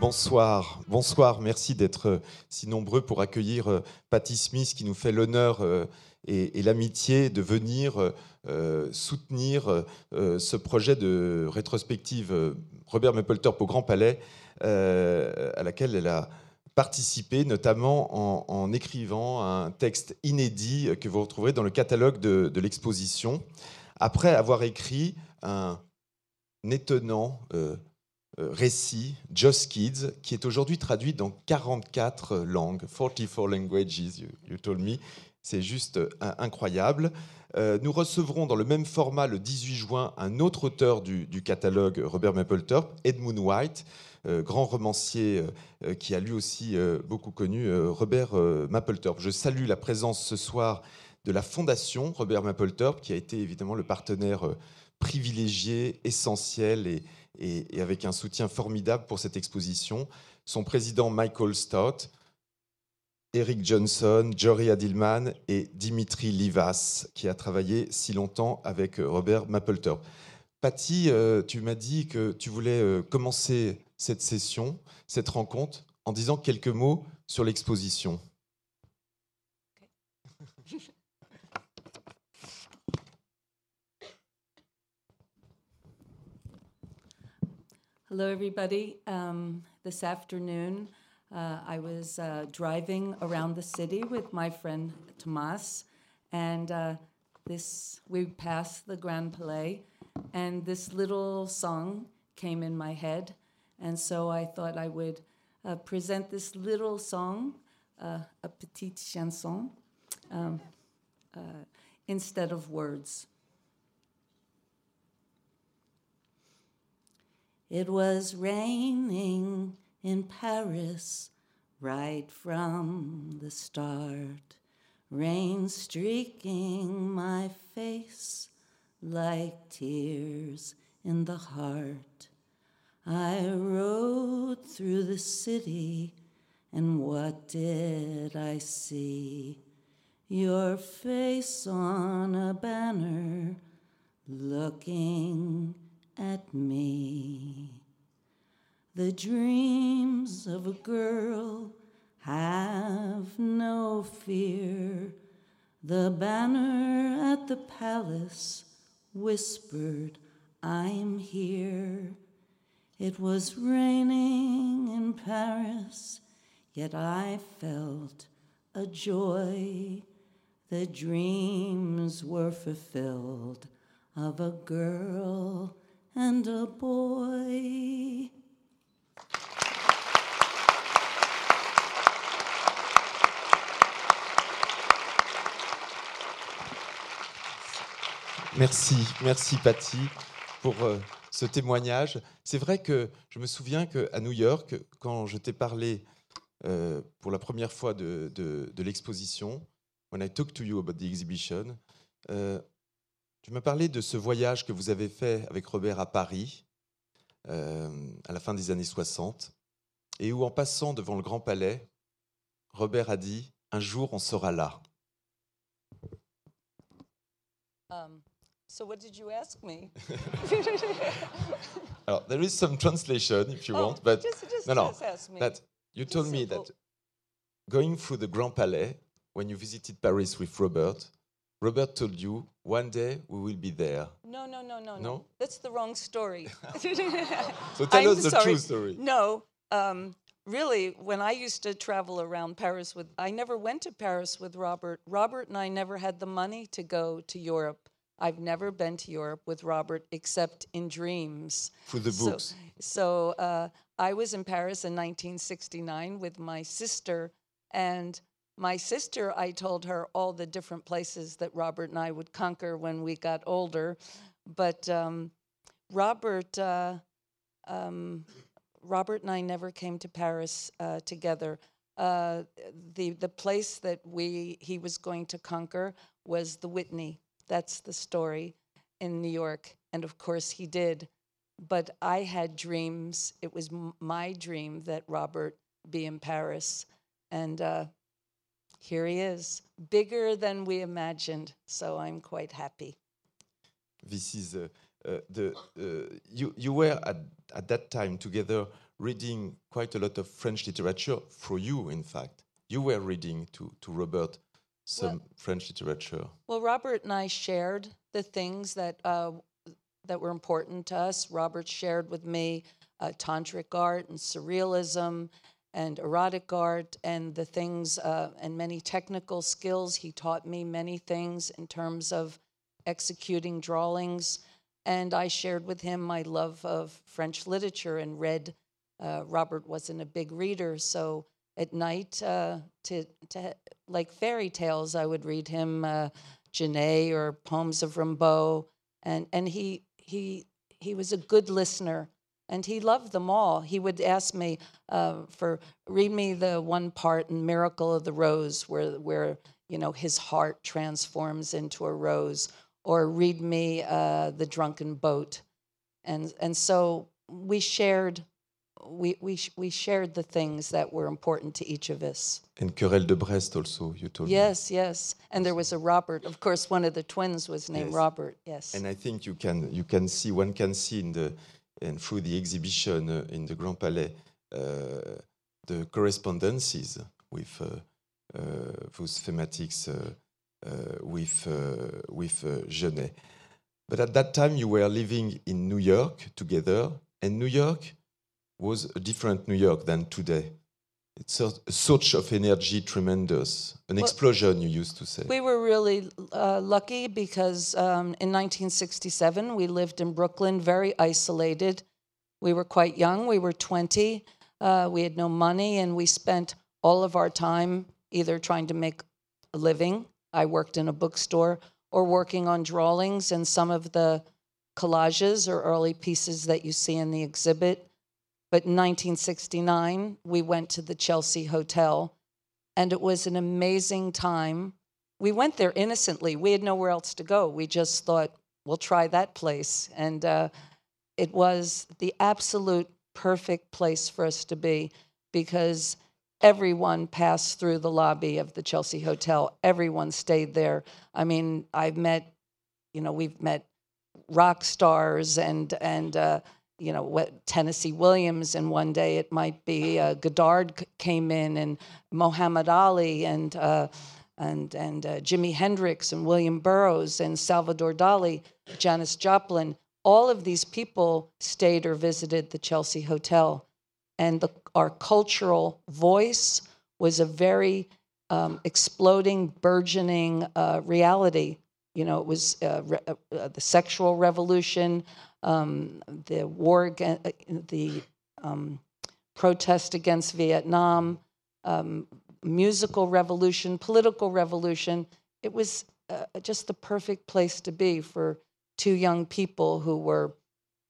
Bonsoir, bonsoir. Merci d'être euh, si nombreux pour accueillir euh, Patty Smith qui nous fait l'honneur euh, et, l'amitié de venir soutenir ce projet de rétrospective Robert Mapplethorpe au Grand Palais, à laquelle elle a participé, notamment en, écrivant un texte inédit que vous retrouverez dans le catalogue de, l'exposition, après avoir écrit un étonnant récit, Just Kids, qui est aujourd'hui traduit dans 44 langues, 44 languages, you, told me. C'est juste euh, incroyable. Euh, nous recevrons dans le même format le 18 juin un autre auteur du, catalogue, Robert Mapplethorpe, Edmund White, grand romancier qui a lui aussi beaucoup connu Robert Mapplethorpe. Je salue la présence ce soir de la Fondation Robert Mapplethorpe, qui a été évidemment le partenaire privilégié, essentiel et, et, avec un soutien formidable pour cette exposition. Son président Michael Stott, Eric Johnson, Jory Adilman et Dimitri Livas, qui a travaillé si longtemps avec euh, Robert Mapplethorpe. Patty, euh, tu m'as dit que tu voulais euh, commencer cette session, cette rencontre, en disant quelques mots sur l'exposition. Hello, everybody. Um, this afternoon, uh, I was uh, driving around the city with my friend Tomas, and uh, this we passed the Grand Palais, and this little song came in my head, and so I thought I would uh, present this little song, uh, a petite chanson, um, uh, instead of words. It was raining in Paris right from the start. Rain streaking my face like tears in the heart. I rode through the city, and what did I see? Your face on a banner looking at me. The dreams of a girl have no fear. The banner at the palace whispered, I'm here. It was raining in Paris, yet I felt a joy. The dreams were fulfilled of a girl and a boy. Merci, merci Patty pour euh, ce témoignage. C'est vrai que je me souviens qu'à New York, quand je t'ai parlé euh, pour la première fois de, de, l'exposition, when I talked to you about the exhibition, euh, tu m'as parlé de ce voyage que vous avez fait avec Robert à Paris euh, à la fin des années 60 et où en passant devant le Grand Palais, Robert a dit Un jour on sera là. Um, so what did you ask me? Alors, there is some translation if you oh, want, but just, just, no, no, just ask me. that you told me that going through the Grand Palais when you visited Paris with Robert, Robert told you one day we will be there. No, no, no, no, no. no. That's the wrong story. so tell I'm us the sorry. true story. No, um, really, when I used to travel around Paris with, I never went to Paris with Robert. Robert and I never had the money to go to Europe. I've never been to Europe with Robert except in dreams. For the books. So, so uh, I was in Paris in 1969 with my sister, and my sister, I told her all the different places that Robert and I would conquer when we got older. But um, Robert, uh, um, Robert and I never came to Paris uh, together. Uh, the the place that we he was going to conquer was the Whitney. That's the story in New York, and of course he did. But I had dreams. It was my dream that Robert be in Paris, and uh, here he is, bigger than we imagined. So I'm quite happy. This is uh, uh, the uh, you. You were at, at that time together, reading quite a lot of French literature for you, in fact. You were reading to, to Robert some Well- French literature. Well, Robert and I shared the things that uh, that were important to us. Robert shared with me uh, tantric art and surrealism and erotic art and the things uh, and many technical skills. He taught me many things in terms of executing drawings, and I shared with him my love of French literature and read. Uh, Robert wasn't a big reader, so at night, uh, to to like fairy tales, I would read him uh, Genet or poems of Rimbaud, and and he he he was a good listener, and he loved them all. He would ask me uh, for read me the one part in Miracle of the Rose where where you know his heart transforms into a rose, or read me uh, the Drunken Boat, and and so we shared. We, we, we shared the things that were important to each of us. And Querelle de Brest also, you told me. Yes, yes. And there was a Robert. Of course, one of the twins was named Yes. Robert. Yes. And I think you can you can see one can see in the and through the exhibition uh, in the Grand Palais uh, the correspondences with uh, those thematics with with Genet. But at that time you were living in New York together, and New York was a different New York than today. It's a, a surge of energy, tremendous, an Well- explosion. You used to say. we were really uh, lucky because um, in 1967 we lived in Brooklyn, very isolated. We were quite young. We were 20. Uh, we had no money, and we spent all of our time either trying to make a living. I worked in a bookstore or working on drawings and some of the collages or early pieces that you see in the exhibit. But in 1969, we went to the Chelsea Hotel, and it was an amazing time. We went there innocently. We had nowhere else to go. We just thought, we'll try that place. And uh, it was the absolute perfect place for us to be because everyone passed through the lobby of the Chelsea Hotel. Everyone stayed there. I mean, I've met, you know, we've met rock stars and and uh, you know what Tennessee Williams, and one day it might be uh, Godard came in and Muhammad Ali and. Uh, and and uh, Jimi Hendrix and William Burroughs and Salvador Dali, Janis Joplin, all of these people stayed or visited the Chelsea Hotel, and the, our cultural voice was a very um, exploding, burgeoning uh, reality. You know, it was uh, re- uh, uh, the sexual revolution, um, the war, the um, protest against Vietnam, um, musical revolution, political revolution. It was uh, just the perfect place to be for two young people who were,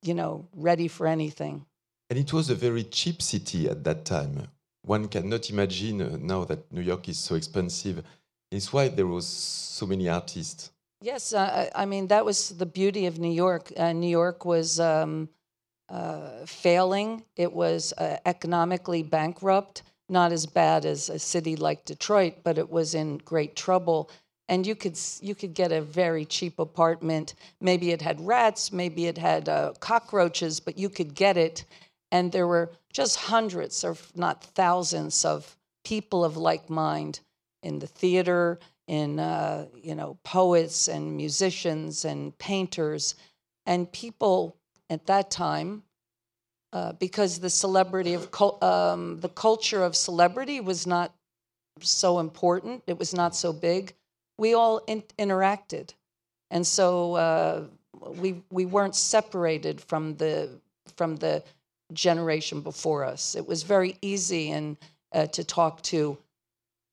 you know, ready for anything. And it was a very cheap city at that time. One cannot imagine uh, now that New York is so expensive. It's why there was so many artists. Yes, uh, I mean that was the beauty of New York. Uh, New York was um, uh, failing. It was uh, economically bankrupt. Not as bad as a city like Detroit, but it was in great trouble. And you could you could get a very cheap apartment. Maybe it had rats, maybe it had uh, cockroaches, but you could get it. And there were just hundreds, or not thousands, of people of like mind in the theater, in uh, you know poets and musicians and painters, and people at that time, uh, because the celebrity of um, the culture of celebrity was not so important, it was not so big. We all in- interacted, and so uh, we we weren't separated from the from the generation before us. It was very easy and uh, to talk to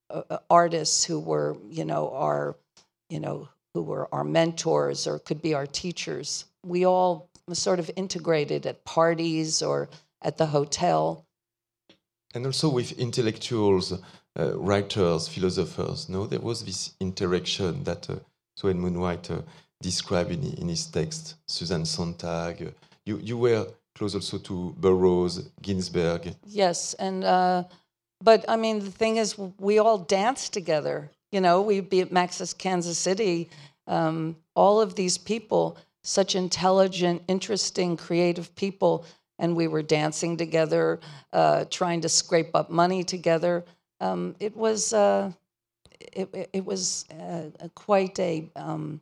uh, uh, artists who were, you know, our, you know, who were our mentors or could be our teachers. We all sort of integrated at parties or at the hotel. And also with intellectuals, uh, writers, philosophers. No, there was this interaction that uh, Edmund White uh, described in, in his text. Susan Sontag. you, you were close also to Burroughs, Ginsberg. Yes, and uh, but I mean the thing is, we all danced together. You know, we'd be at Max's Kansas City. Um, all of these people, such intelligent, interesting, creative people, and we were dancing together, uh, trying to scrape up money together. Um, it was uh, it, it, was uh, quite a um,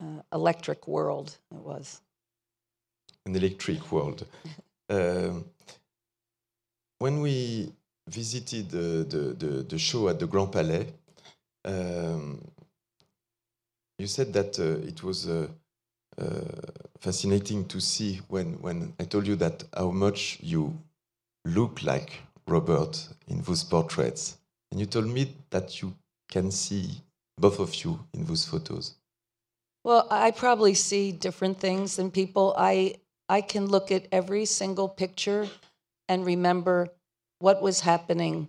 uh, electric world. It was. An electric world. Um, when we visited the, the, the, the, show at the Grand Palais, um, you said that uh, it was uh, uh, fascinating to see when, when I told you that how much you look like Robert in those portraits. And you told me that you can see both of you in those photos. Well, I probably see different things than people. I I can look at every single picture and remember what was happening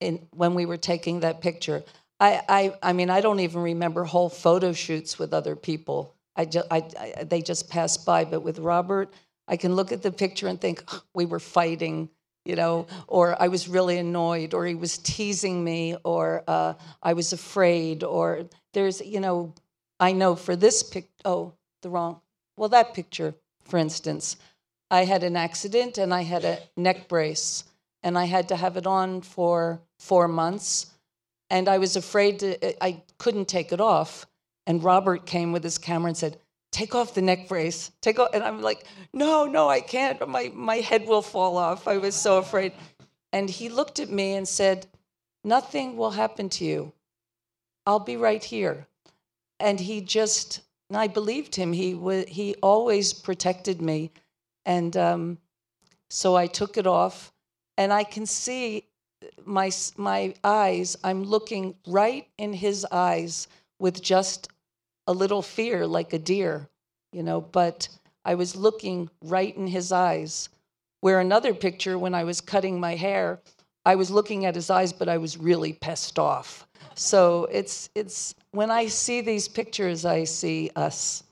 in when we were taking that picture. I, I, I mean, I don't even remember whole photo shoots with other people. I, just, I, I, they just pass by. But with Robert, I can look at the picture and think oh, we were fighting, you know, or I was really annoyed, or he was teasing me, or uh, I was afraid, or there's, you know, I know for this pic. Oh, the wrong. Well, that picture, for instance, I had an accident and I had a neck brace, and I had to have it on for four months and I was afraid to, I couldn't take it off. And Robert came with his camera and said, Take off the neck brace. Take off. And I'm like, No, no, I can't. My, my head will fall off. I was so afraid. And he looked at me and said, Nothing will happen to you. I'll be right here. And he just, and I believed him. He, w- he always protected me. And um, so I took it off. And I can see my my eyes i'm looking right in his eyes with just a little fear like a deer you know but i was looking right in his eyes. Where another picture when i was cutting my hair i was looking at his eyes but i was really pissed off. So it's it's when i see these pictures i see us.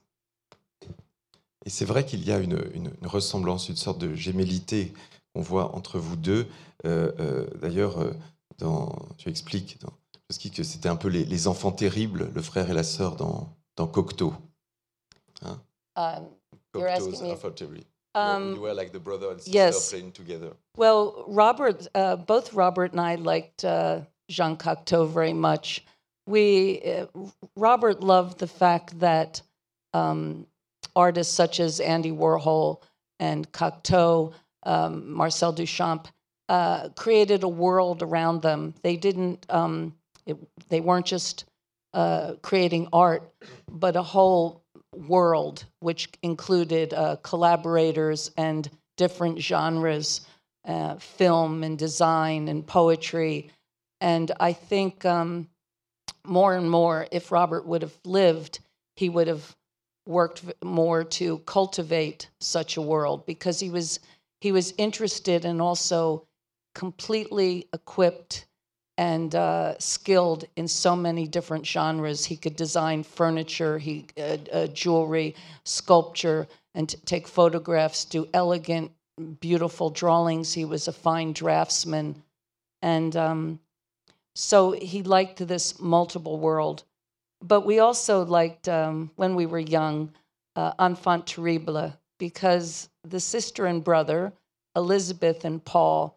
Et c'est vrai qu'il y a une, une, une ressemblance, une sorte de gémellité qu'on voit entre vous deux. Euh, euh, D'ailleurs, euh, tu expliques dans que c'était un peu les, les, enfants terribles, le frère et la sœur dans, dans Cocteau. Hein? Um, Cocteau's enfants terribles. Um, you were like the brother and sister yes. playing together. Well, Robert, uh, both Robert and I liked uh, Jean Cocteau very much. We, uh, Robert loved the fact that um, artists such as Andy Warhol and Cocteau um, Marcel Duchamp, uh, created a world around them. They didn't, um, it, they weren't just uh, creating art, but a whole world which included uh, collaborators and different genres, uh, film and design and poetry. And I think um, more and more, if Robert would have lived, he would have worked more to cultivate such a world because he was he was interested and also completely equipped and uh, skilled in so many different genres. He could design furniture, he uh, uh, jewelry, sculpture, and t- take photographs, do elegant, beautiful drawings. He was a fine draftsman, and um, so he liked this multiple world. But we also liked um, when we were young, uh, Enfant Terrible, because the sister and brother, Elizabeth and Paul,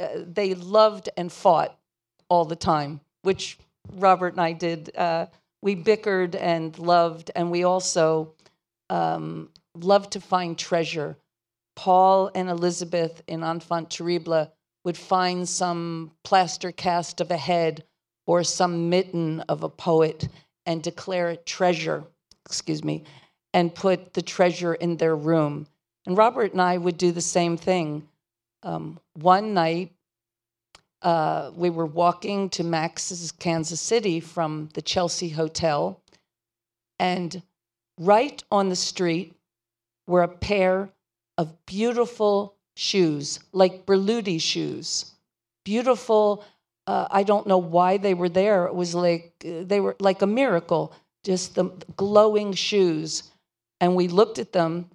uh, they loved and fought all the time, which Robert and I did. Uh, we bickered and loved, and we also um, loved to find treasure. Paul and Elizabeth in Enfant Terrible would find some plaster cast of a head or some mitten of a poet and declare it treasure, excuse me, and put the treasure in their room. And Robert and I would do the same thing. Um, one night, uh, we were walking to Max's Kansas City from the Chelsea Hotel, and right on the street were a pair of beautiful shoes, like Berluti shoes. Beautiful. Uh, I don't know why they were there. It was like they were like a miracle, just the glowing shoes. And we looked at them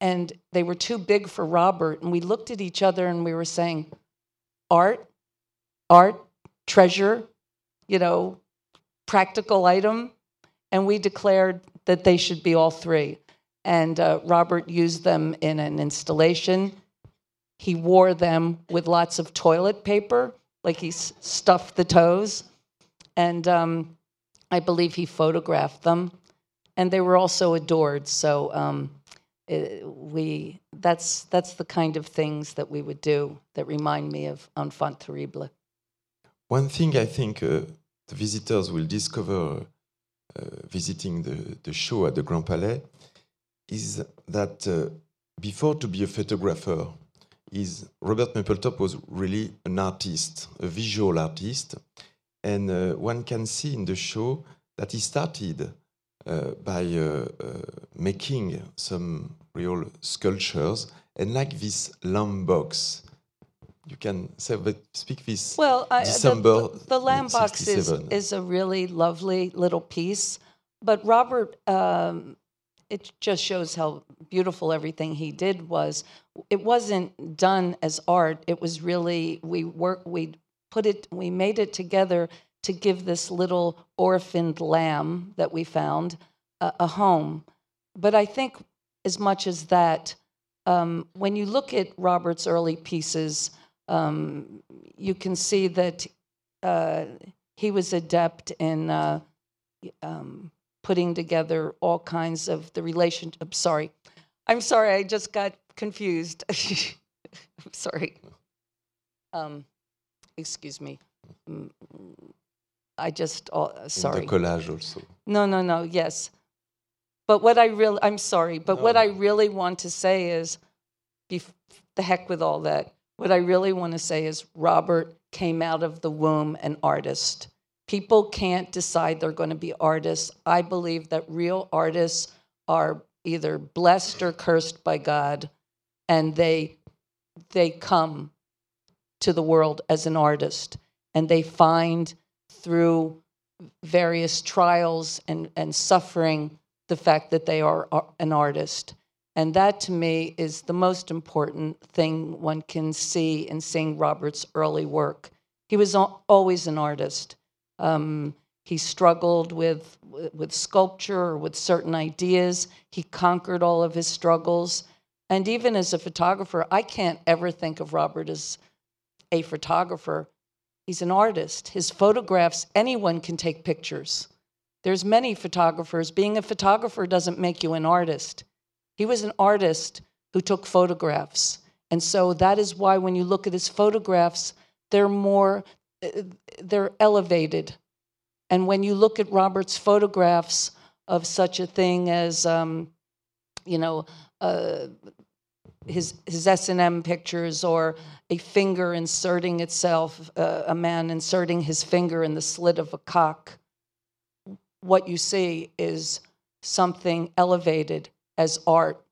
and they were too big for Robert. And we looked at each other and we were saying, art, art, treasure, you know, practical item. And we declared that they should be all three. And uh, Robert used them in an installation. He wore them with lots of toilet paper, like he stuffed the toes. And um, I believe he photographed them. And they were also adored. So um, it, we, that's, that's the kind of things that we would do that remind me of Enfant Terrible. One thing I think uh, the visitors will discover uh, visiting the, the show at the Grand Palais is that uh, before to be a photographer, is Robert Mapplethorpe was really an artist, a visual artist, and uh, one can see in the show that he started by uh, uh, making some real sculptures, and like this lamb box. You can say, but speak this. Well, I, December the, the, lamb box is, is a really lovely little piece, but Robert, um, it just shows how beautiful everything he did was. It wasn't done as art. It was really we work we put it we made it together to give this little orphaned lamb that we found a, a home. But I think as much as that, um, when you look at Robert's early pieces, um, you can see that uh, he was adept in uh, um, putting together all kinds of the relation. I'm sorry, I'm sorry, I just got confused. I'm sorry. Um, excuse me. I just uh, in sorry. the collage also. No, no, no. Yes, but what I really, I'm sorry, but what I really want to say is, the heck with all that. What I really want to say is, Robert came out of the womb an artist. People can't decide they're going to be artists. I believe that real artists are either blessed or cursed by God, and they they come to the world as an artist, and they find through various trials and, and suffering the fact that they are an artist. And that to me is the most important thing one can see in seeing Robert's early work. He was always an artist. Um, he struggled with, with sculpture or with certain ideas. He conquered all of his struggles. And even as a photographer, I can't ever think of Robert as a photographer. He's an artist. His photographs, anyone can take pictures. There's many photographers. Being a photographer doesn't make you an artist. He was an artist who took photographs. And so that is why when you look at his photographs, they're more, they're elevated. And when you look at Robert's photographs of such a thing as, um, you know, uh, his his S and M pictures or a finger inserting itself, uh, a man inserting his finger in the slit of a cock. What you see is something elevated as art.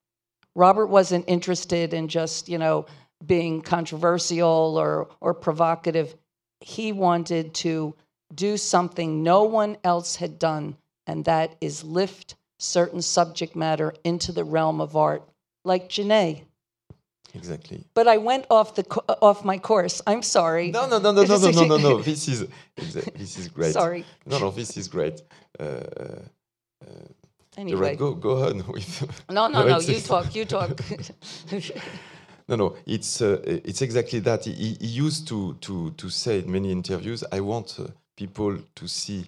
Robert wasn't interested in just you know being controversial or or provocative. He wanted to do something no one else had done, and that is lift certain subject matter into the realm of art, like Genet Exactly. but I went off the off my course. I'm sorry. No, no, no, no, no, no, no, no, no. This is this is great. Sorry. No, no, this is great. Uh, uh, Anyway, Gerard, go go on with. no, no, no. You talk. You talk. No, no. It's uh, it's exactly that. He, he used to to to say in many interviews, "I want uh, people to see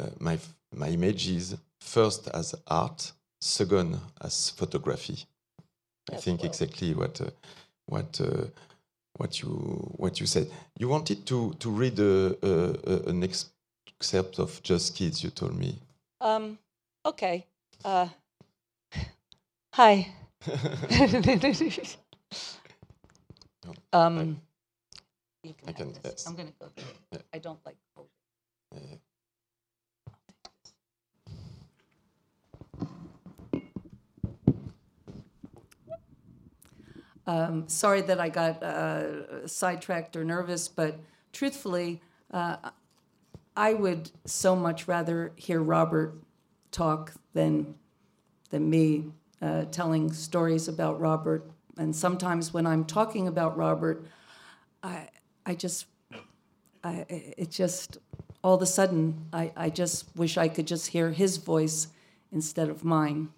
uh, my my images first as art, second as photography." I think well. exactly what uh, what uh, what you what you said. You wanted to to read a, a, a, an excerpt of Just Kids. You told me. um. Okay. Uh, hi. um. I have can- yes. I'm gonna go. Yeah. I don't like. cold. Um, sorry that I got uh, sidetracked or nervous, but truthfully, uh, I would so much rather hear Robert talk than than me uh, telling stories about Robert. And sometimes when I'm talking about Robert, I I just I, it just all of a sudden I, I just wish I could just hear his voice instead of mine.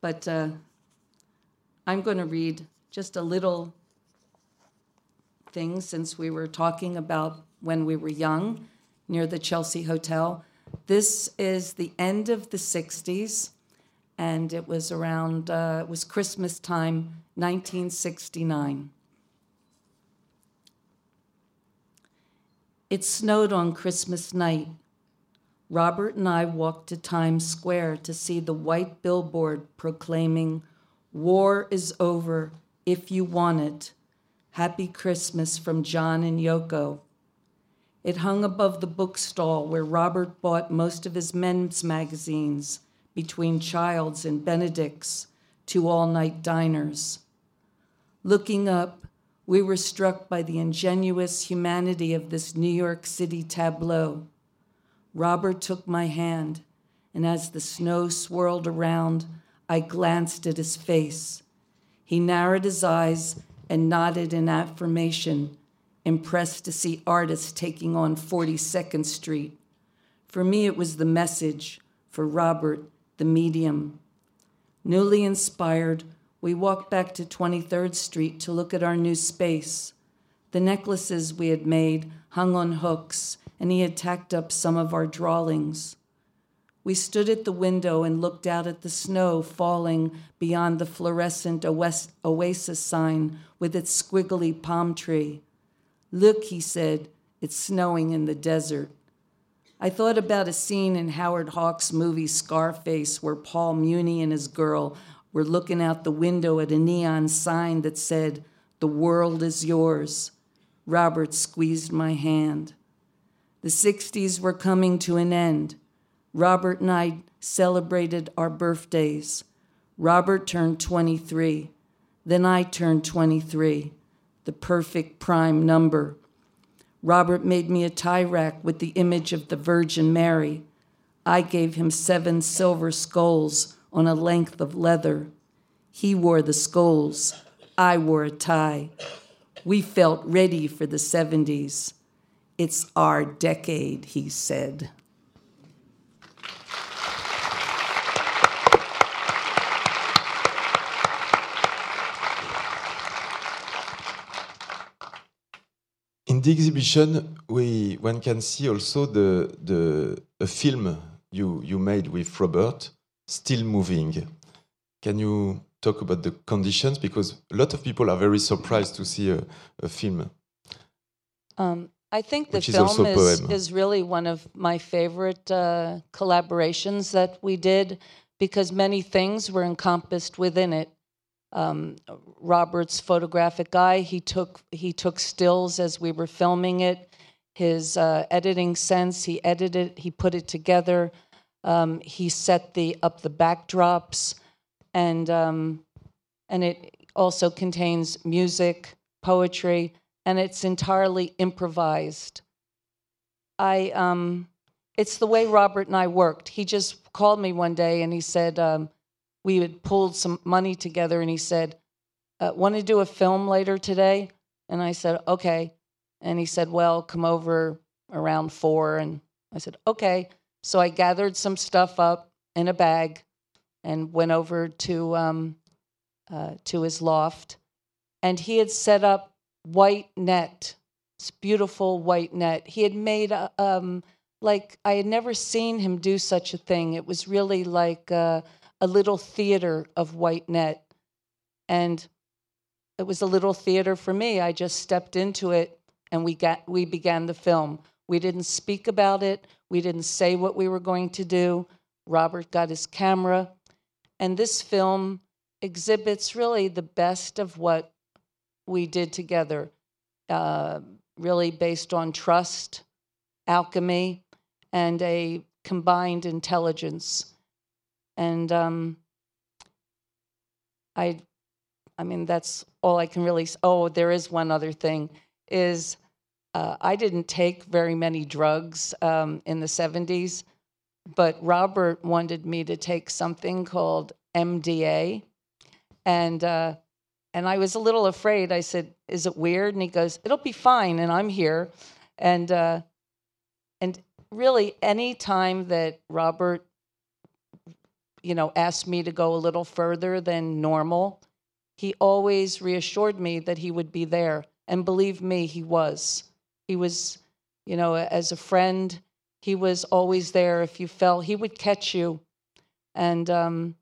but uh, I'm going to read just a little thing since we were talking about when we were young near the Chelsea Hotel. This is the end of the 60s, and it was around, uh, it was Christmas time, 1969. It snowed on Christmas night. Robert and I walked to Times Square to see the white billboard proclaiming, War is over if you want it. Happy Christmas from John and Yoko. It hung above the bookstall where Robert bought most of his men's magazines between Childs and Benedict's, two all night diners. Looking up, we were struck by the ingenuous humanity of this New York City tableau. Robert took my hand, and as the snow swirled around, I glanced at his face. He narrowed his eyes and nodded in affirmation impressed to see artists taking on 42nd Street. For me, it was the message, for Robert, the medium. Newly inspired, we walked back to 23rd Street to look at our new space. The necklaces we had made hung on hooks, and he had tacked up some of our drawings. We stood at the window and looked out at the snow falling beyond the fluorescent oasis sign with its squiggly palm tree. Look, he said, it's snowing in the desert. I thought about a scene in Howard Hawks' movie Scarface where Paul Muni and his girl were looking out the window at a neon sign that said, The world is yours. Robert squeezed my hand. The 60s were coming to an end. Robert and I celebrated our birthdays. Robert turned 23. Then I turned 23 the perfect prime number. Robert made me a tie rack with the image of the Virgin Mary. I gave him seven silver skulls on a length of leather. He wore the skulls. I wore a tie. We felt ready for the 70s. It's our decade, he said. The exhibition, we one can see also the the a film you you made with Robert, still moving. Can you talk about the conditions because a lot of people are very surprised to see a, a film. Um, I think the film is, is, really one of my favorite uh, collaborations that we did because many things were encompassed within it um, Robert's photographic eye. He took he took stills as we were filming it. His uh, editing sense. He edited. He put it together. Um, he set the up the backdrops, and um, and it also contains music, poetry, and it's entirely improvised. I um, it's the way Robert and I worked. He just called me one day and he said. Um, we had pulled some money together and he said, uh, Want to do a film later today? And I said, Okay. And he said, Well, come over around four. And I said, Okay. So I gathered some stuff up in a bag and went over to, um, uh, to his loft. And he had set up white net, this beautiful white net. He had made um, like, I had never seen him do such a thing. It was really like, uh, a little theater of white net. And it was a little theater for me. I just stepped into it and we got we began the film. We didn't speak about it. We didn't say what we were going to do. Robert got his camera. And this film exhibits really the best of what we did together, uh, really based on trust, alchemy, and a combined intelligence and um, I, I mean that's all I can really. Oh, there is one other thing. Is uh, I didn't take very many drugs um, in the '70s, but Robert wanted me to take something called MDA, and uh, and I was a little afraid. I said, "Is it weird?" And he goes, "It'll be fine." And I'm here, and uh, and really, any time that Robert you know, asked me to go a little further than normal, he always reassured me that he would be there. And believe me, he was. He was, you know, as a friend, he was always there. If you fell, he would catch you. And um,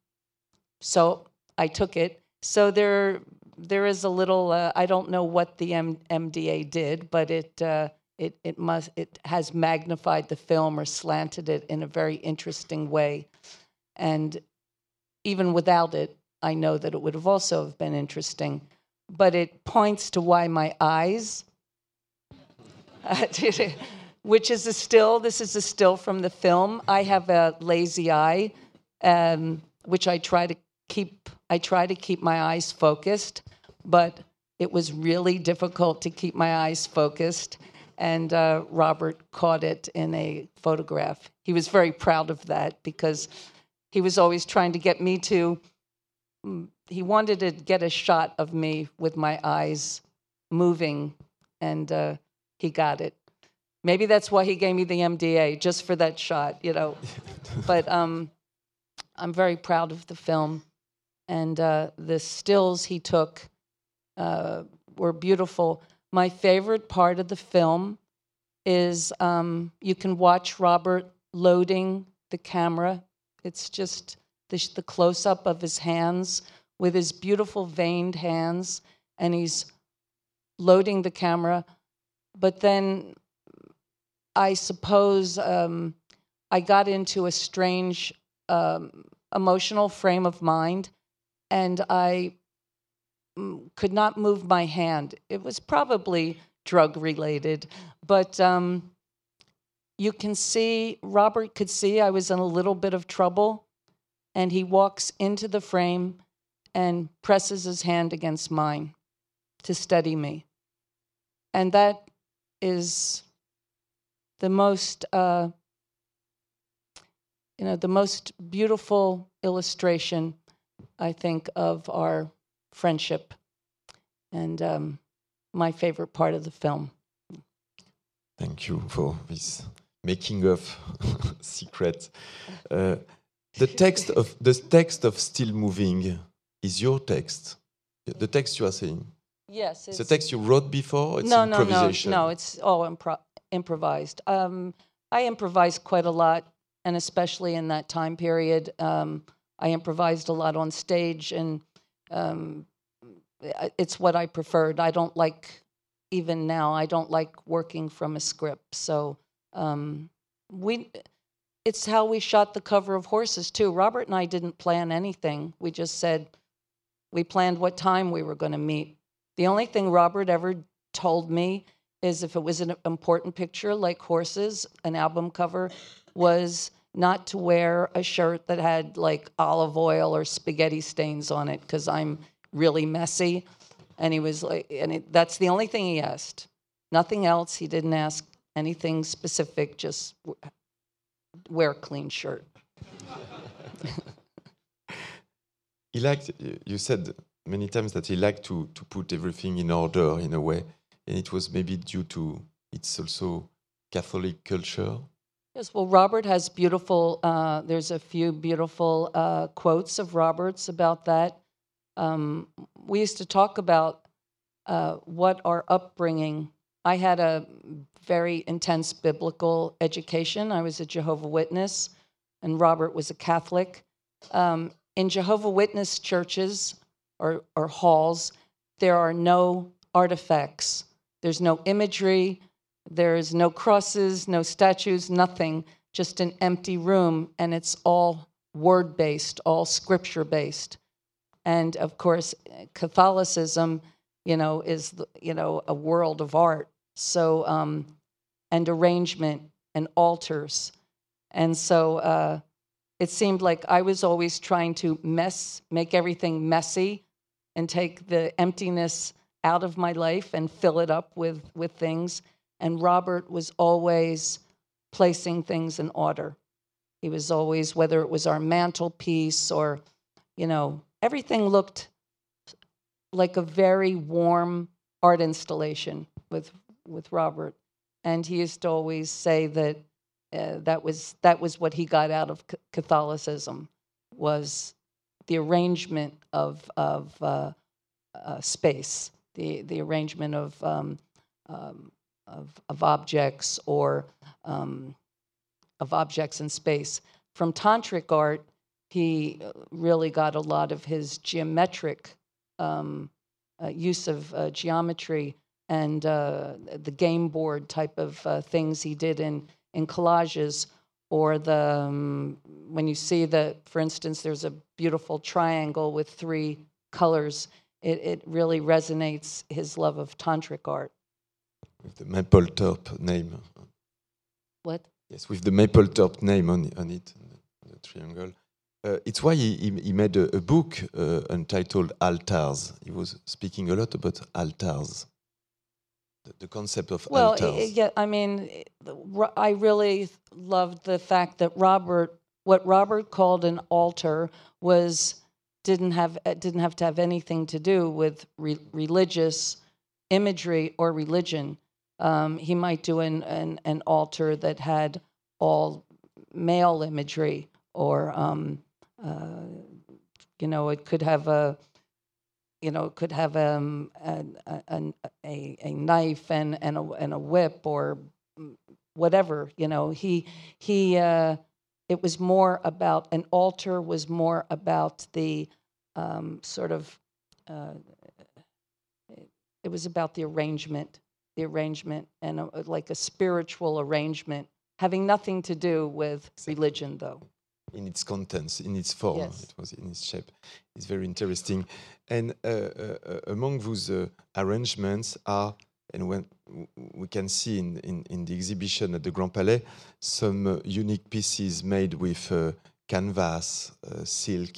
so I took it. So there, there is a little. Uh, I don't know what the M- MDA did, but it, uh, it, it must, it has magnified the film or slanted it in a very interesting way. And even without it, I know that it would have also have been interesting. But it points to why my eyes, which is a still. This is a still from the film. I have a lazy eye, um, which I try to keep. I try to keep my eyes focused, but it was really difficult to keep my eyes focused. And uh, Robert caught it in a photograph. He was very proud of that because he was always trying to get me to mm, he wanted to get a shot of me with my eyes moving and uh, he got it. Maybe that's why he gave me the mda just for that shot you know. But um, i'm very proud of the film and uh, the stills he took uh, were beautiful. My favorite part of the film is um, you can watch robert loading the camera it's just the, the close up of his hands with his beautiful veined hands, and he's loading the camera. But then I suppose um, I got into a strange um, emotional frame of mind, and I mm, could not move my hand. It was probably drug related, but um, you can see, Robert could see I was in a little bit of trouble, and he walks into the frame and presses his hand against mine to steady me. And that is the most, uh, you know, the most beautiful illustration, I think, of our friendship and um, my favorite part of the film. Thank you for this making of secret. Uh, the text of the text of still moving is your text. The text you are saying. Yes, it's, a text you wrote before. It's no, no, no, no. It's all impro improvised. Um, I improvised quite a lot, and especially in that time period, um, I improvised a lot on stage, and um, it's what I preferred. I don't like even now. I don't like working from a script, so um, we, it's how we shot the cover of Horses too. Robert and I didn't plan anything. We just said we planned what time we were going to meet. The only thing Robert ever told me is if it was an important picture like Horses, an album cover, was not to wear a shirt that had like olive oil or spaghetti stains on it because I'm really messy. And he was like, and it, that's the only thing he asked. Nothing else. He didn't ask anything specific, just wear a clean shirt. he liked, you said many times that he liked to, to put everything in order in a way, and it was maybe due to it's also Catholic culture. Yes, well, Robert has beautiful, uh, there's a few beautiful uh, quotes of Robert's about that. Um, we used to talk about uh, what our upbringing I had a very intense biblical education. I was a Jehovah Witness, and Robert was a Catholic. Um, in Jehovah Witness churches or, or halls, there are no artifacts. There's no imagery. There's no crosses, no statues, nothing. Just an empty room, and it's all word based, all scripture based. And of course, Catholicism you know, is you know a world of art. So um, and arrangement and altars, and so uh, it seemed like I was always trying to mess, make everything messy, and take the emptiness out of my life and fill it up with with things. And Robert was always placing things in order. He was always, whether it was our mantelpiece or, you know, everything looked like a very warm art installation with with Robert, and he used to always say that uh, that was that was what he got out of Catholicism was the arrangement of of uh, uh, space, the the arrangement of um, um, of, of objects or um, of objects in space. From tantric art, he uh, really got a lot of his geometric um, uh, use of uh, geometry and uh, the game board type of uh, things he did in in collages or the um, when you see that for instance there's a beautiful triangle with three colors it, it really resonates his love of tantric art with the Mapplethorpe name. what Yes, with the Mapplethorpe name on, on it, the, the triangle. Uh, it's why he, he, he made a, a book uh, entitled Altars. He was speaking a lot about altars, the, the concept of well altars. i- yeah i mean i- the- Ro- i really loved the fact that robert what robert called an altar was didn't have uh, didn't have to have anything to do with re- religious imagery or religion um, he might do an, an, an altar that had all male imagery or um, uh, you know it could have a you know, it could have um, an, an, a, a knife and, and, a, and a whip or whatever. You know, he, he, uh, it was more about, an altar was more about the um, sort of, uh, it was about the arrangement, the arrangement and a, like a spiritual arrangement, having nothing to do with religion, though. In its contents, in its form. Yes. It was in its shape. It's very interesting. And uh, uh, uh, among those uh, arrangements are, and when we can see in, in, in the exhibition at the Grand Palais, some uh, unique pieces made with uh, canvas, uh, silk.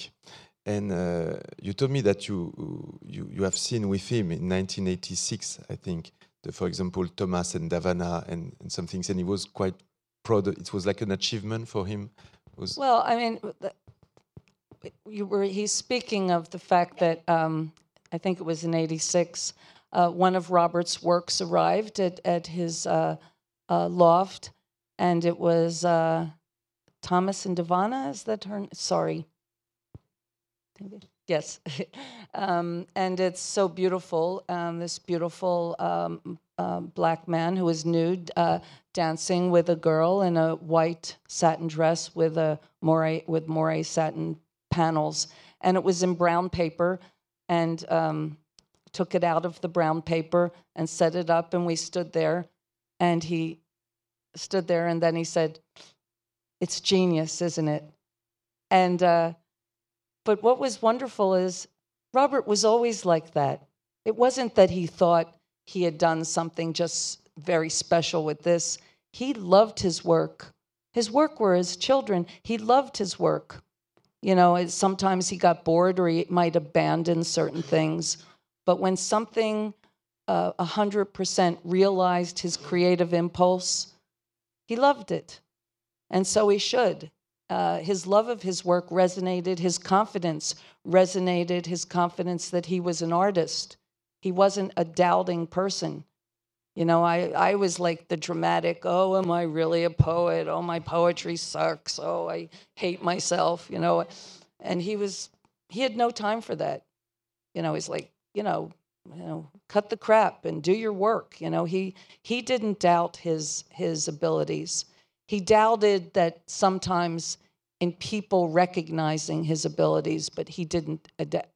And uh, you told me that you, you you have seen with him in 1986, I think, the, for example, Thomas and Dovanna and, and some things, and he was quite proud. It was like an achievement for him. Was Well, I mean, you were he's speaking of the fact that um, I think it was in '86, uh, one of Robert's works arrived at at his uh, uh, loft, and it was uh, Thomas and Dovanna. Is that her? Sorry. Yes, um, and it's so beautiful. Um, this beautiful um, uh, black man who was nude, uh, dancing with a girl in a white satin dress with a moire with moire satin panels, and it was in brown paper, and um, took it out of the brown paper and set it up, and we stood there, and he stood there, and then he said, "It's genius, isn't it?" And uh, but what was wonderful is Robert was always like that. It wasn't that he thought he had done something just very special with this. He loved his work. His work were his children. He loved his work. You know, sometimes he got bored or he might abandon certain things. But when something uh, a 100% realized his creative impulse, he loved it. And so he should. Uh, his love of his work resonated, his confidence resonated, his confidence that he was an artist. He wasn't a doubting person. You know, I, I was like the dramatic, oh, am I really a poet? Oh, my poetry sucks. Oh, I hate myself, you know. And he was, he had no time for that. You know, he's like, you know, you know, cut the crap and do your work. You know, he he didn't doubt his his abilities. He doubted that sometimes in people recognizing his abilities, but he didn't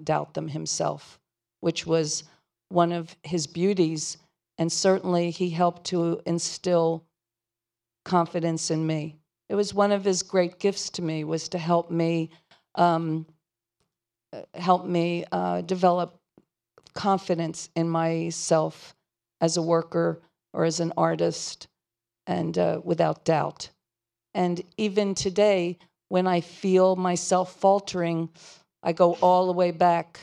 doubt them himself, which was one of his beauties. And certainly he helped to instill confidence in me. It was one of his great gifts to me was to help me um, uh, help me uh, develop confidence in myself as a worker or as an artist and uh, without doubt. And even today, when I feel myself faltering, I go all the way back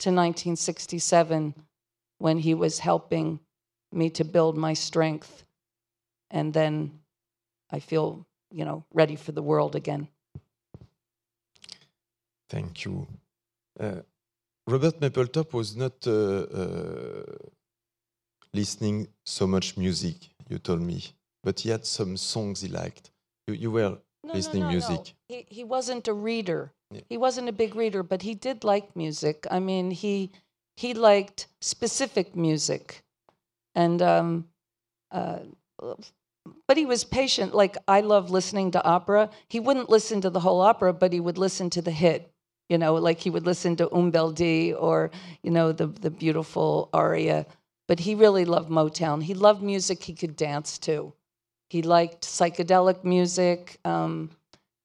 to 1967 when he was helping me to build my strength. And then I feel, you know, ready for the world again. Thank you. Uh, Robert Mapplethorpe was not uh, uh, listening so much music, you told me, but he had some songs he liked. You, you were No, listening no, no, no. music. He, he wasn't a reader. Yeah. He wasn't a big reader, but he did like music. I mean, he he liked specific music, and um, uh, but he was patient. Like I love listening to opera. He wouldn't listen to the whole opera, but he would listen to the hit. You know, like he would listen to Um Bel Die or you know the the beautiful aria. But he really loved Motown. He loved music he could dance to. He liked psychedelic music. Um,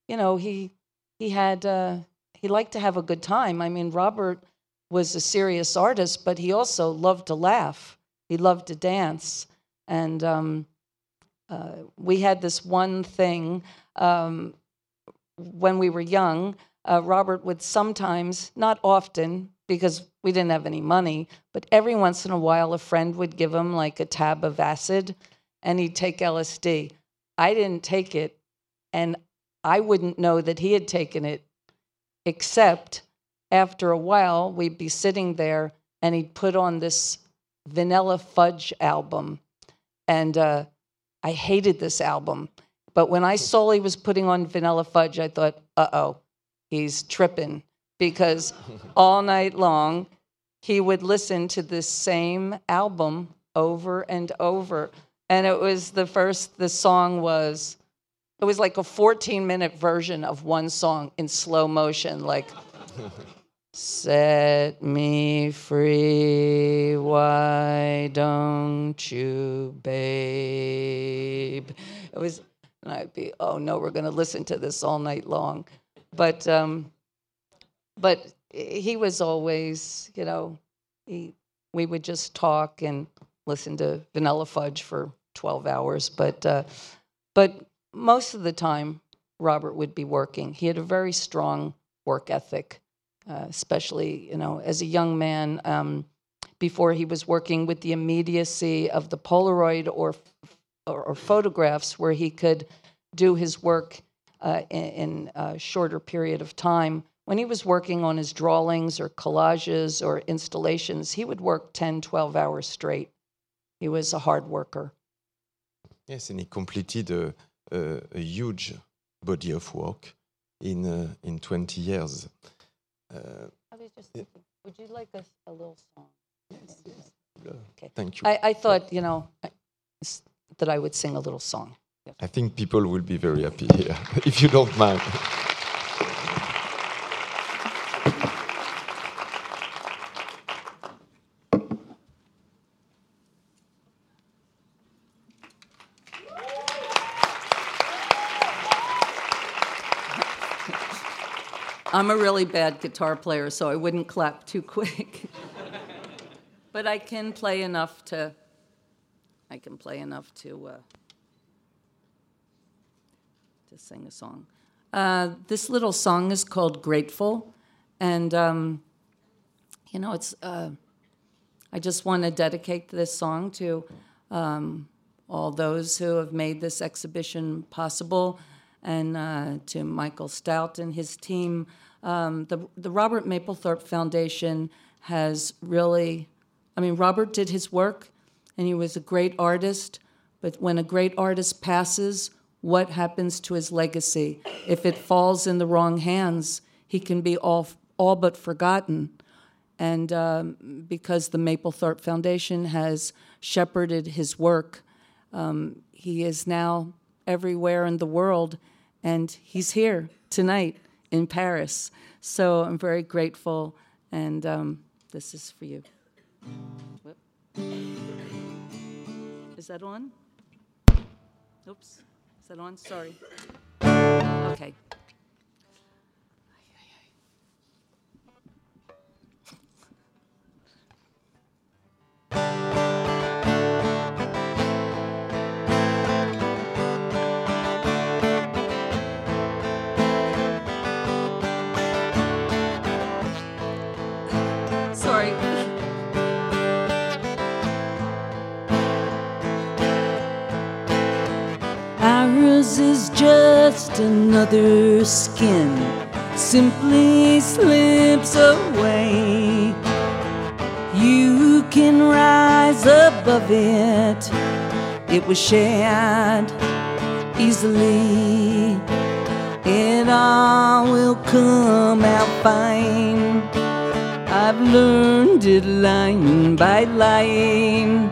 you know, he he had uh, he liked to have a good time. I mean, Robert was a serious artist, but he also loved to laugh. He loved to dance, and um, uh, we had this one thing um, when we were young. Uh, Robert would sometimes, not often, because we didn't have any money, but every once in a while, a friend would give him like a tab of acid, and he'd take LSD. I didn't take it, and I wouldn't know that he had taken it, except after a while, we'd be sitting there and he'd put on this Vanilla Fudge album. And uh, I hated this album. But when I saw he was putting on Vanilla Fudge, I thought, uh oh, he's tripping. Because all night long, he would listen to this same album over and over. And it was the first, the song was, it was like a 14 minute version of one song in slow motion, like, Set me free, why don't you, babe? It was, and I'd be, oh no, we're going to listen to this all night long. But, um, but he was always, you know, he, we would just talk and listen to Vanilla Fudge for 12 hours. But, uh, but most of the time, Robert would be working. He had a very strong work ethic, uh, especially, you know, as a young man. Um, before he was working with the immediacy of the Polaroid or, or, or photographs, where he could do his work uh, in, in a shorter period of time. When he was working on his drawings or collages or installations, he would work 10, 12 hours straight. He was a hard worker. Yes, and he completed a, a, a huge body of work in uh, in 20 years. Uh, I was just thinking, would you like a, a little song? Okay. thank you. I, I thought, you know, that I would sing a little song. I think people will be very happy here, if you don't mind. I'm a really bad guitar player, so I wouldn't clap too quick. but I can play enough to. I can play enough to. Uh, to sing a song. Uh, this little song is called "Grateful," and um, you know, it's. Uh, I just want to dedicate this song to um, all those who have made this exhibition possible, and uh, to Michael Stout and his team. Um, the, the Robert Mapplethorpe Foundation has really, I mean, Robert did his work, and he was a great artist. But when a great artist passes, what happens to his legacy? If it falls in the wrong hands, he can be all, all but forgotten. And um, because the Mapplethorpe Foundation has shepherded his work, um, he is now everywhere in the world, and he's here tonight in Paris. So I'm very grateful, and um, this is for you. Is that on? Oops. Is that on? Sorry. Okay. Ours is just another skin, simply slips away. You can rise above it, it was shared easily. it all will come out fine. I've learned it line by line.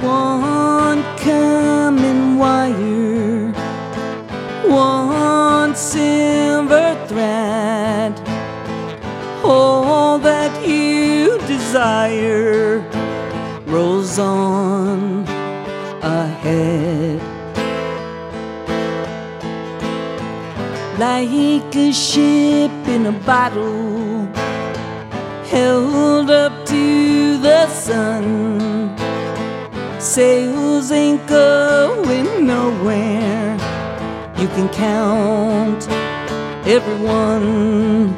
One common wire, silver thread. All that you desire rolls on ahead. Like a ship in a bottle held up to the sun. Sails ain't going nowhere. You can count everyone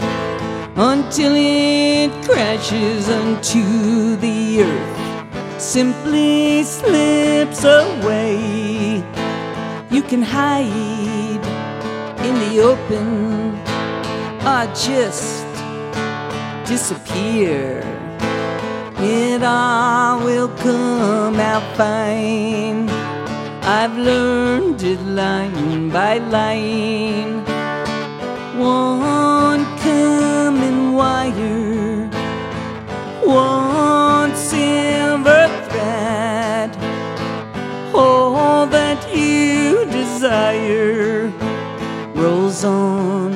until it crashes onto the earth. Simply slips away. You can hide in the open or just disappear. It all will come out fine. I've learned it line by line. One common wire, one silver thread. All that you desire rolls on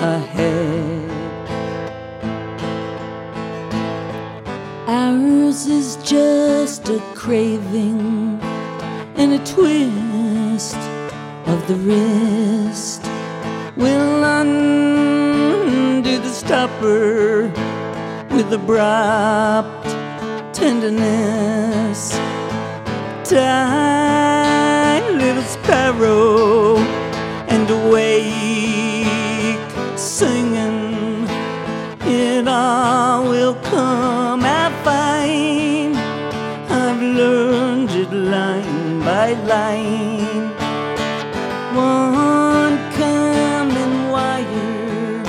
ahead. Ours is just a craving and a twist of the wrist. We'll undo the stopper with abrupt tenderness. Die, little sparrow, and awake singing. It all will come line by line. One common wire,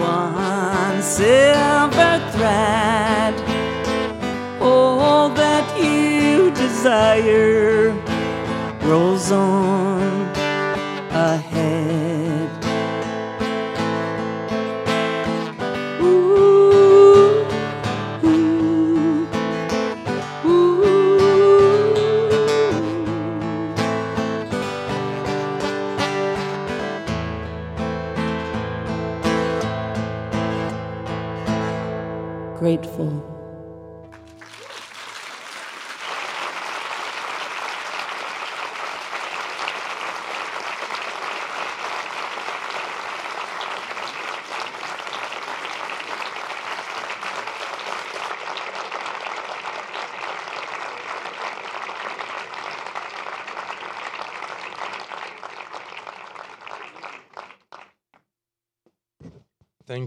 one silver thread. All that you desire rolls on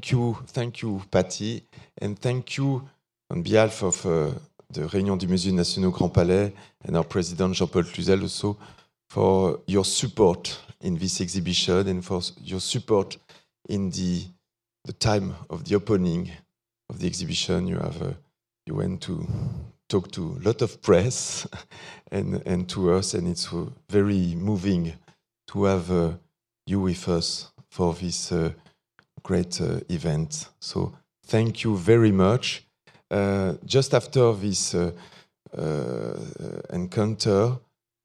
Thank you, thank you, Patti, and thank you on behalf of uh, the Réunion du Musée National Grand Palais and our president Jean-Paul Cluzel also for your support in this exhibition and for your support in the the time of the opening of the exhibition. You have uh, you went to talk to a lot of press and and to us, and it's uh, very moving to have uh, you with us for this. Uh, great uh, event. So thank you very much. Uh, just after this uh, uh, encounter,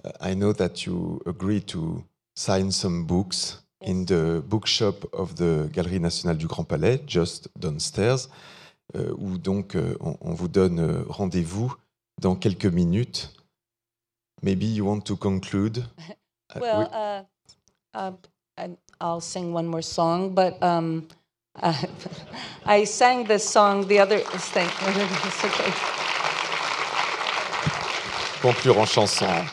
uh, I know that you agreed to sign some books in the bookshop of the Galerie Nationale du Grand Palais, just downstairs, euh, où donc on, on vous donne rendez-vous dans quelques minutes. Maybe you want to conclude. Uh, Well, we- uh, uh, I, I'll sing one more song, but um, uh, I sang this song the other. Thank okay. conclure en chanson.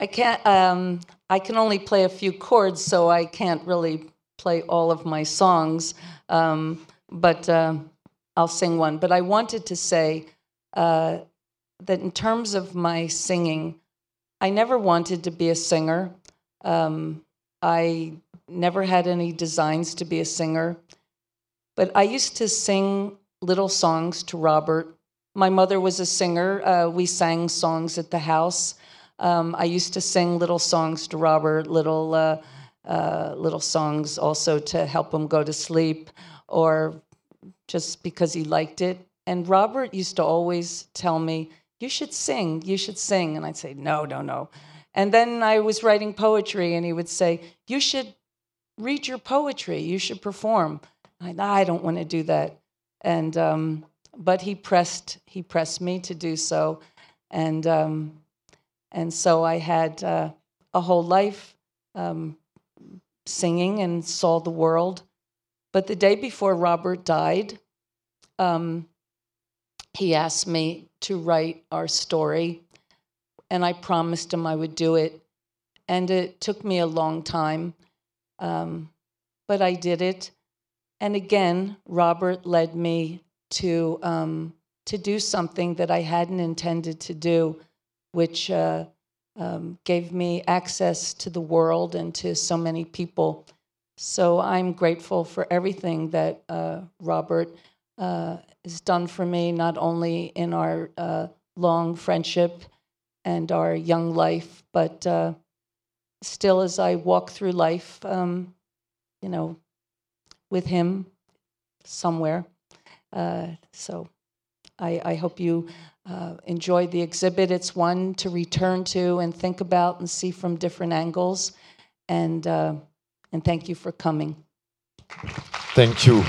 I can't. Um, I can only play a few chords, so I can't really play all of my songs. Um, but uh, I'll sing one. But I wanted to say uh, that in terms of my singing, I never wanted to be a singer. Um, I never had any designs to be a singer. But I used to sing little songs to Robert. My mother was a singer. Uh, we sang songs at the house. Um, I used to sing little songs to Robert, little uh, uh, little songs also to help him go to sleep, or just because he liked it. And Robert used to always tell me, "You should sing. You should sing." And I'd say, "No, no, no." And then I was writing poetry, and he would say, "You should read your poetry. You should perform." I, I don't want to do that. And um, but he pressed he pressed me to do so, and um, and so I had uh, a whole life um, singing and saw the world. But the day before Robert died, um, he asked me to write our story, and I promised him I would do it. And it took me a long time, um, but I did it. And again, Robert led me to um, to do something that I hadn't intended to do, which uh, um, gave me access to the world and to so many people. So I'm grateful for everything that uh, Robert uh, has done for me, not only in our uh, long friendship and our young life, but uh, still as I walk through life, um, you know, with him somewhere. Uh, so I, I, hope you uh, enjoyed the exhibit. It's one to return to and think about and see from different angles. And, uh, and thank you for coming. Thank you.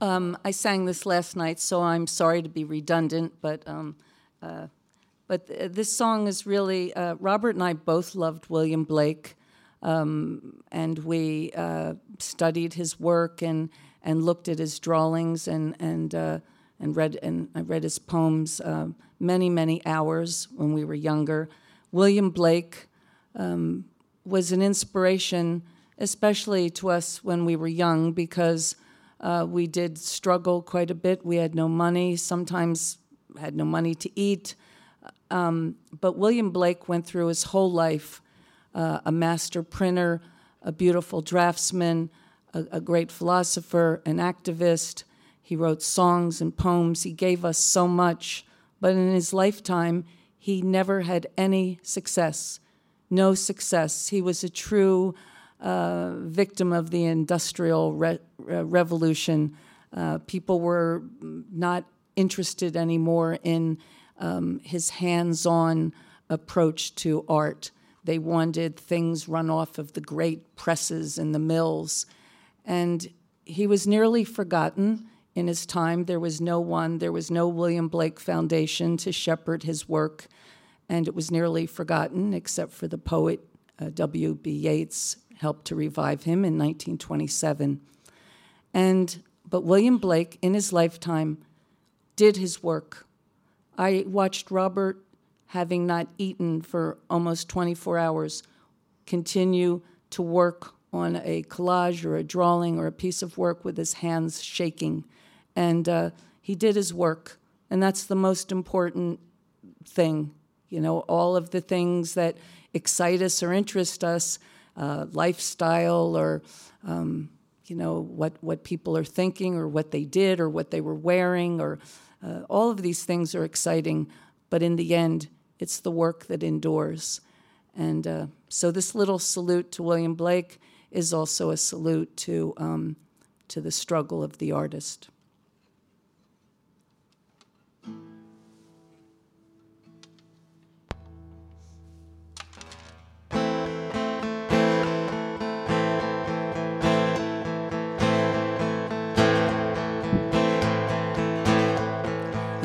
Um, I sang this last night, so I'm sorry to be redundant, but um, uh, but th- this song is really uh, Robert and I both loved William Blake, um, and we uh, studied his work and and looked at his drawings and and uh, and read and I read his poems uh, many many hours when we were younger. William Blake um, was an inspiration, especially to us when we were young, because uh, we did struggle quite a bit. We had no money, sometimes had no money to eat. Um, but William Blake went through his whole life uh, a master printer, a beautiful draftsman, a, a great philosopher, an activist. He wrote songs and poems. He gave us so much. But in his lifetime, he never had any success. No success. He was a true uh, victim of the Industrial re- uh, Revolution. Uh, people were not interested anymore in um, his hands on approach to art. They wanted things run off of the great presses and the mills. And he was nearly forgotten in his time. There was no one, there was no William Blake Foundation to shepherd his work, and it was nearly forgotten except for the poet uh, W.B. Yeats helped to revive him in 1927. And but William Blake, in his lifetime, did his work. I watched Robert, having not eaten for almost 24 hours, continue to work on a collage or a drawing or a piece of work with his hands shaking. And uh, he did his work, and that's the most important thing. You know, all of the things that excite us or interest us uh, lifestyle or um, you know what what people are thinking or what they did or what they were wearing or uh, all of these things are exciting, but in the end, it's the work that endures. And uh, so this little salute to William Blake is also a salute to um, to the struggle of the artist.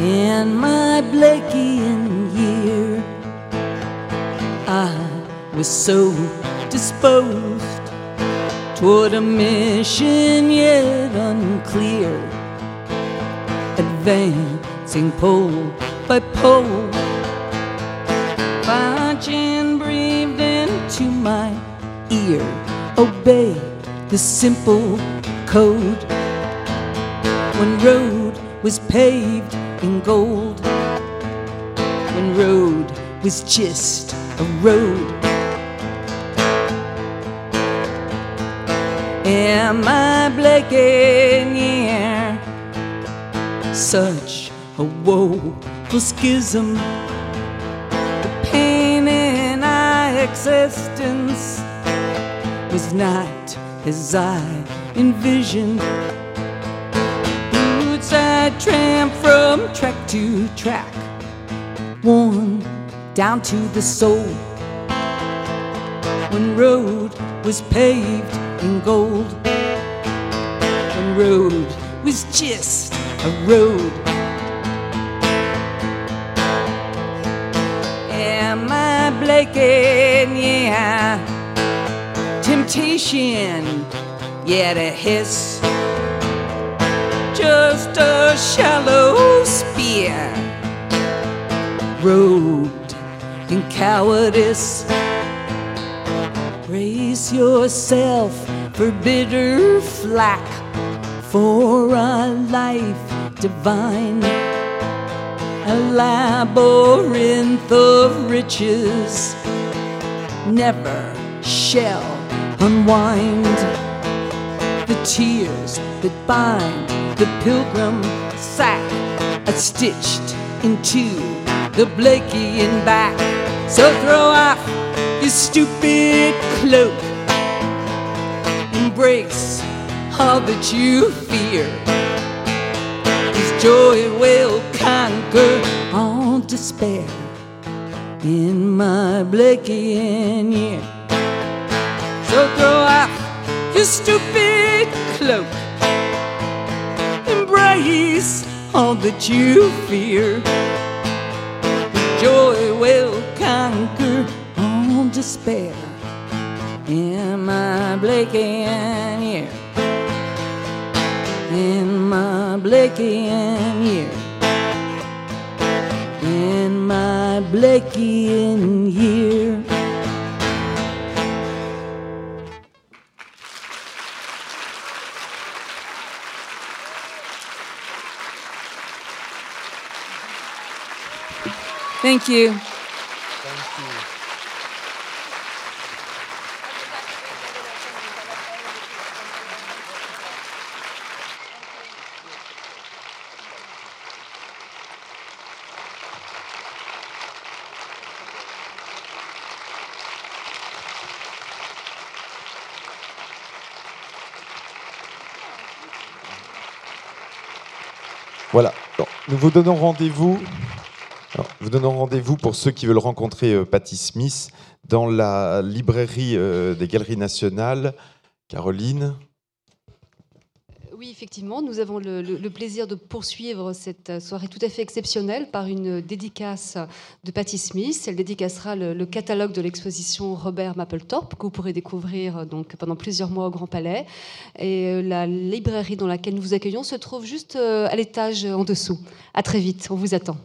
In my Blakean year. I was so disposed toward a mission yet unclear, advancing pole by pole. Function breathed into my ear, obey the simple code. When road was paved in gold when road was just a road. Am I blinking? Yeah. Such a woeful schism. The pain in our existence was not as I envisioned. Tramp from track to track, worn down to the soul. When road was paved in gold, when road was just a road. Am I blinking? Yeah. Temptation, yeah, to hiss. Just a shallow spear, robed in cowardice. Brace yourself for bitter flack for a life divine. A labyrinth of riches never shall unwind. The tears that bind the pilgrim sack are stitched into the Blakean back. So throw off your stupid cloak, embrace all that you fear. His joy will conquer all despair in my Blakean year. So throw off your stupid cloak, embrace all that you fear. Joy will conquer all despair in my Blakean year in my Blakean year. In my Blakean year. Thank you. Voilà. Nous vous donnons rendez-vous. Alors, Vous donnons rendez-vous pour ceux qui veulent rencontrer euh, Patti Smith dans la librairie euh, des Galeries Nationales. Caroline. Oui, effectivement, nous avons le, plaisir de poursuivre cette soirée tout à fait exceptionnelle par une dédicace de Patti Smith. Elle dédicacera le, le catalogue de l'exposition Robert Mapplethorpe que vous pourrez découvrir euh, donc pendant plusieurs mois au Grand Palais. Et euh, la librairie dans laquelle nous vous accueillons se trouve juste euh, à l'étage en dessous. À très vite, on vous attend.